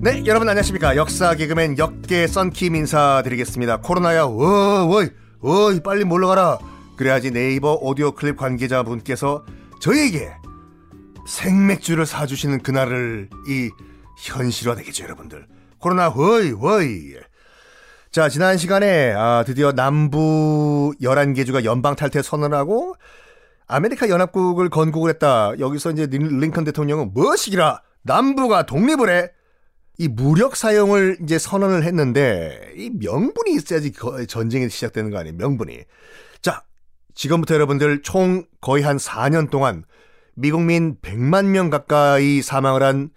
네, 여러분 안녕하십니까. 역사 개그맨 역개 썬킴 인사드리겠습니다. 코로나야, 워, 워이, 워이, 빨리 몰러가라. 그래야지 네이버 오디오 클립 관계자분께서 저희에게 생맥주를 사주시는 그날을 이 현실화되겠죠, 여러분들. 코로나, 워이, 워이. 자, 지난 시간에 아, 드디어 남부 11개 주가 연방 탈퇴 선언하고 아메리카 연합국을 건국을 했다. 여기서 이제 링컨 대통령은 무엇이기라 남부가 독립을 해. 이 무력 사용을 이제 선언을 했는데 이 명분이 있어야지 전쟁이 시작되는 거 아니에요. 명분이. 자, 지금부터 여러분들 총 거의 한 4년 동안 미국민 100만 명 가까이 사망을 한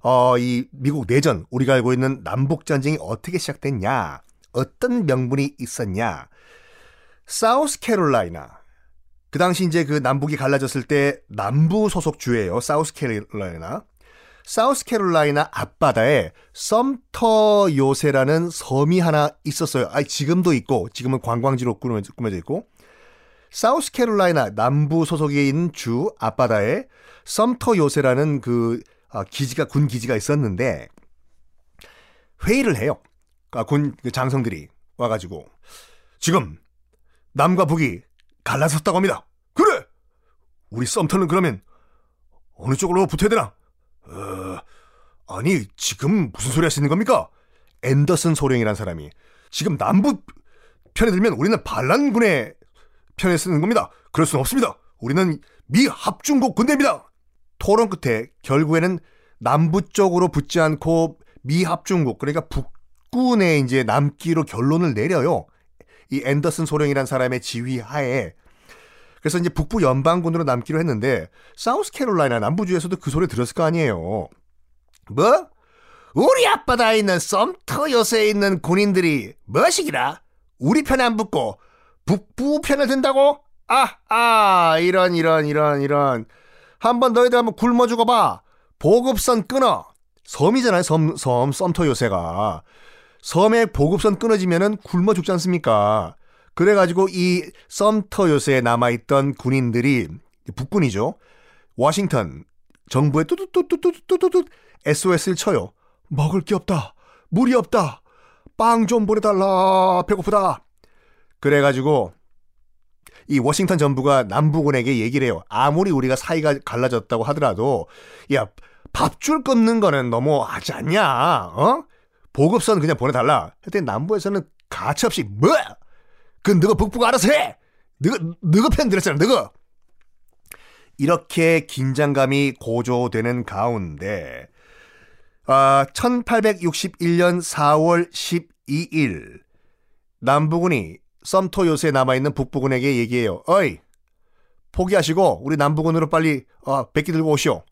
어, 이 미국 내전, 우리가 알고 있는 남북 전쟁이 어떻게 시작됐냐? 어떤 명분이 있었냐? 사우스 캐롤라이나. 그 당시 이제 그 남북이 갈라졌을 때 남부 소속 주예요. 사우스 캐롤라이나. 사우스캐롤라이나 앞바다에 썸터 요새라는 섬이 하나 있었어요. 아, 지금도 있고, 지금은 관광지로 꾸며져 있고, 사우스캐롤라이나 남부 소속에 있는 주 앞바다에 썸터 요새라는 그 아, 기지가 군 기지가 있었는데 회의를 해요. 아, 군그 장성들이 와가지고 지금 남과 북이 갈라섰다고 합니다. 그래. 우리 썸터는 그러면 어느 쪽으로 붙어야 되나? 어, 아니, 지금 무슨 소리 하시는 겁니까? 앤더슨 소령이란 사람이 지금 남부 편에 들면 우리는 반란군의 편에 쓰는 겁니다. 그럴 수는 없습니다. 우리는 미 합중국 군대입니다. 토론 끝에 결국에는 남부 쪽으로 붙지 않고 미 합중국 그러니까 북군에 이제 남기로 결론을 내려요. 이 앤더슨 소령이란 사람의 지휘 하에 그래서 이제 북부 연방군으로 남기로 했는데 사우스캐롤라이나 남부주에서도 그 소리 들었을 거 아니에요. 뭐? 우리 앞바다에 있는 썸터 요새에 있는 군인들이 뭐시기라? 우리 편에 안 붙고 북부 편을 든다고? 아, 아, 이런, 이런, 이런, 이런. 한번 너희들 한번 굶어 죽어봐. 보급선 끊어. 섬이잖아요, 섬, 섬, 썸터 요새가. 섬에 보급선 끊어지면은 굶어 죽지 않습니까? 그래가지고 이 썸터 요새에 남아있던 군인들이 북군이죠. 워싱턴 정부에 뚜뚜뚜뚜뚜뚜뚜 SOS를 쳐요. 먹을 게 없다. 물이 없다. 빵 좀 보내달라. 배고프다. 그래가지고 이 워싱턴 정부가 남부군에게 얘기를 해요. 아무리 우리가 사이가 갈라졌다고 하더라도 야 밥 줄 끊는 거는 너무 하지 않냐? 어? 보급선 그냥 보내달라. 했더니 남부에서는 가차없이 뭐? 그 너가 북부가 알아서 해. 너가 너가 편 들었잖아. 너가. 이렇게 긴장감이 고조되는 가운데 아, 1861년 4월 12일 남부군이 썸토 요새에 남아있는 북부군에게 얘기해요. 어이, 포기하시고 우리 남부군으로 빨리 어, 백기 들고 오시오.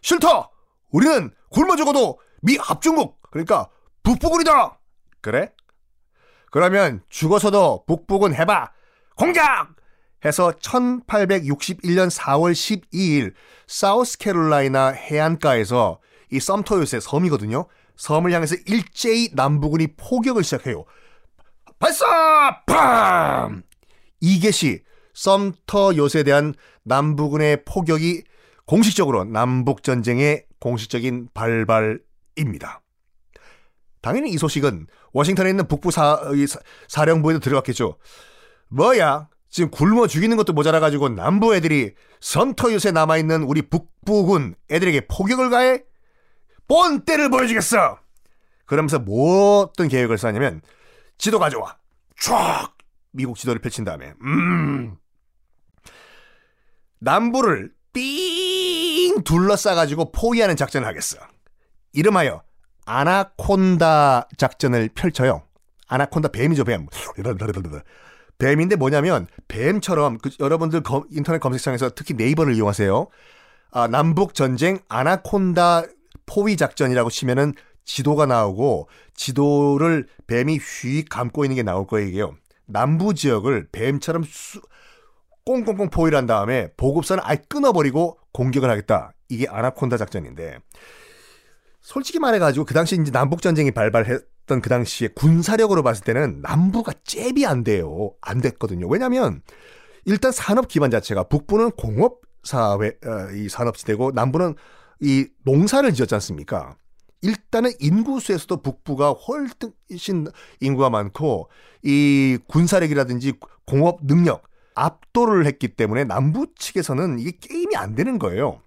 싫다! 우리는 굶어 죽어도 미 합중국, 그러니까 북부군이다! 그래? 그러면 죽어서도 북북은 해봐. 공격! 해서 1861년 4월 12일 사우스캐롤라이나 해안가에서 이 썸터 요새 섬이거든요. 섬을 향해서 일제히 남부군이 포격을 시작해요. 발사! 팜! 이게시 썸터 요새에 대한 남부군의 포격이 공식적으로 남북전쟁의 공식적인 발발입니다. 당연히 이 소식은 워싱턴에 있는 북부 사, 사령부에도 들어갔겠죠. 뭐야? 지금 굶어 죽이는 것도 모자라가지고 남부 애들이 선터 요새 남아있는 우리 북부군 애들에게 포격을 가해? 뻔때를 보여주겠어! 그러면서 뭐 어떤 계획을 쌓냐면 지도 가져와. 쫙! 미국 지도를 펼친 다음에 음. 남부를 삥 둘러싸가지고 포위하는 작전을 하겠어. 이름하여 아나콘다 작전을 펼쳐요. 아나콘다 뱀이죠, 뱀. 뱀인데 뭐냐면 뱀처럼 그 여러분들 검, 인터넷 검색창에서 특히 네이버를 이용하세요. 아, 남북 전쟁 아나콘다 포위 작전이라고 치면은 지도가 나오고 지도를 뱀이 휘 감고 있는 게 나올 거예요. 이게요. 남부 지역을 뱀처럼 수, 꽁꽁꽁 포위를 한 다음에 보급선을 아예 끊어버리고 공격을 하겠다. 이게 아나콘다 작전인데 솔직히 말해가지고 그 당시 이제 남북 전쟁이 발발했던 그 당시에 군사력으로 봤을 때는 남부가 잽이 안 돼요. 안 됐거든요. 왜냐하면 일단 산업 기반 자체가 북부는 공업 사회 어, 이 산업 지대고 남부는 이 농사를 지었지 않습니까? 일단은 인구수에서도 북부가 훨씬 인구가 많고 이 군사력이라든지 공업 능력 압도를 했기 때문에 남부 측에서는 이게 게임이 안 되는 거예요.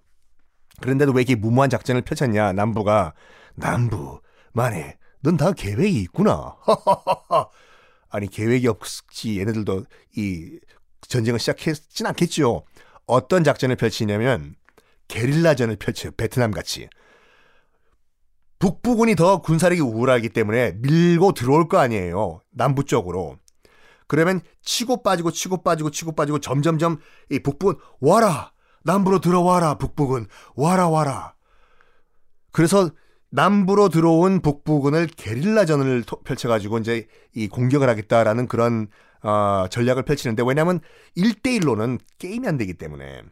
그런데도 왜 이렇게 무모한 작전을 펼쳤냐? 남부가 남부 만에 넌 다 계획이 있구나. 아니 계획이 없지 얘네들도 이 전쟁을 시작했진 않겠죠. 어떤 작전을 펼치냐면 게릴라전을 펼쳐요. 베트남 같이. 북부군이 더 군사력이 우월하기 때문에 밀고 들어올 거 아니에요. 남부 쪽으로. 그러면 치고 빠지고 치고 빠지고 치고 빠지고 점점점 이 북부군 와라 남부로 들어와라 북부군 와라 와라. 그래서 남부로 들어온 북부군을 게릴라전을 펼쳐가지고 이제 이 공격을 하겠다라는 그런 어, 전략을 펼치는데 왜냐하면 1대1로는 게임이 안 되기 때문에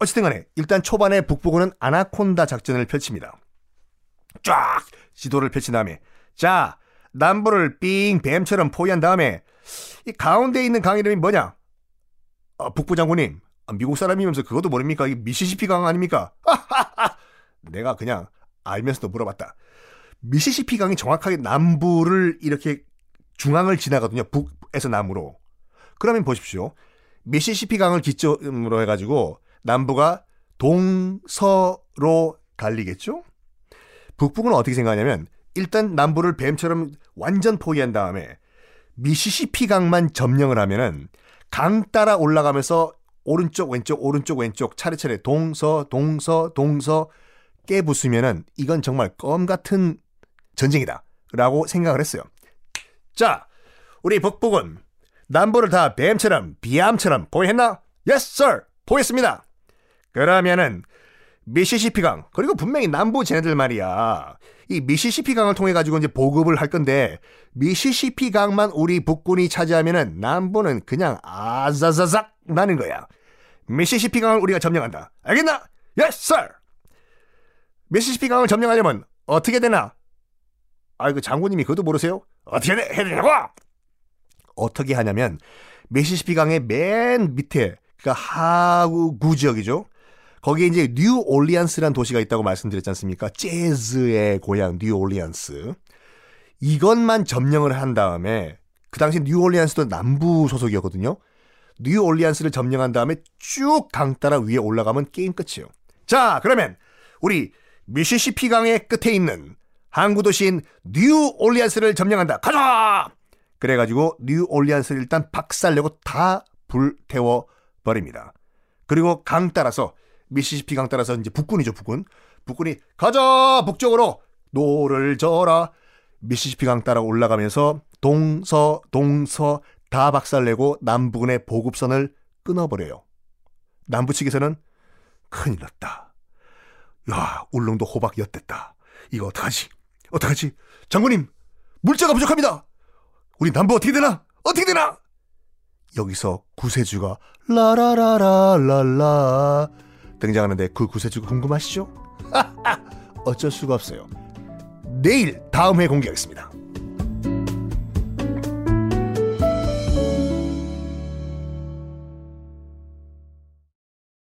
어쨌든 간에 일단 초반에 북부군은 아나콘다 작전을 펼칩니다. 쫙 지도를 펼친 다음에 자 남부를 삥 뱀처럼 포위한 다음에 이 가운데 있는 강 이름이 뭐냐? 어, 북부 장군님 아, 미국 사람이면서 그것도 모릅니까? 이 미시시피 강 아닙니까? 내가 그냥 알면서도 물어봤다. 미시시피 강이 정확하게 남부를 이렇게 중앙을 지나거든요. 북에서 남으로. 그러면 보십시오. 미시시피 강을 기점으로 해가지고 남부가 동서로 갈리겠죠? 북부는 어떻게 생각하냐면 일단 남부를 뱀처럼 완전 포기한 다음에 미시시피 강만 점령을 하면은 강 따라 올라가면서 오른쪽 왼쪽 오른쪽 왼쪽 차례차례 동서 동서 동서 깨부수면은 이건 정말 껌 같은 전쟁이다라고 생각을 했어요. 자, 우리 북부군 남부를 다 뱀처럼 비암처럼 보였나? Yes, sir. 보였습니다. 그러면은 미시시피 강 그리고 분명히 남부 쟤네들 말이야 이 미시시피 강을 통해 가지고 이제 보급을 할 건데 미시시피 강만 우리 북군이 차지하면은 남부는 그냥 아자자작 나는 거야 미시시피 강을 우리가 점령한다 알겠나? Yes sir 미시시피 강을 점령하려면 어떻게 되나? 아이고 장군님이 그것도 모르세요? 어떻게 해, 해야 되냐고? 어떻게 하냐면 미시시피 강의 맨 밑에 그러니까 하구 지역이죠 거기에 이제 뉴올리안스라는 도시가 있다고 말씀드렸지 않습니까? 재즈의 고향 뉴올리안스. 이것만 점령을 한 다음에 그 당시 뉴올리안스도 남부 소속이었거든요. 뉴올리안스를 점령한 다음에 쭉 강 따라 위에 올라가면 게임 끝이에요. 자, 그러면 우리 미시시피 강의 끝에 있는 항구 도시인 뉴올리안스를 점령한다. 가자! 그래가지고 뉴올리안스를 일단 박살내고 다 불태워 버립니다. 그리고 강 따라서 미시시피 강 따라서 이제 북군이죠, 북군. 북군이 가자 북쪽으로 노를 져라 미시시피 강 따라 올라가면서 동서 동서 다 박살내고 남부군의 보급선을 끊어버려요. 남부 측에서는 큰일 났다. 야, 울릉도 호박 엿됐다. 이거 어떡하지? 어떡하지? 장군님, 물자가 부족합니다. 우리 남부 어떻게 되나? 어떻게 되나? 여기서 구세주가 라라라라라라 등장하는데 그 구세주가 궁금하시죠? 어쩔 수가 없어요. 내일 다음 회 공개하겠습니다.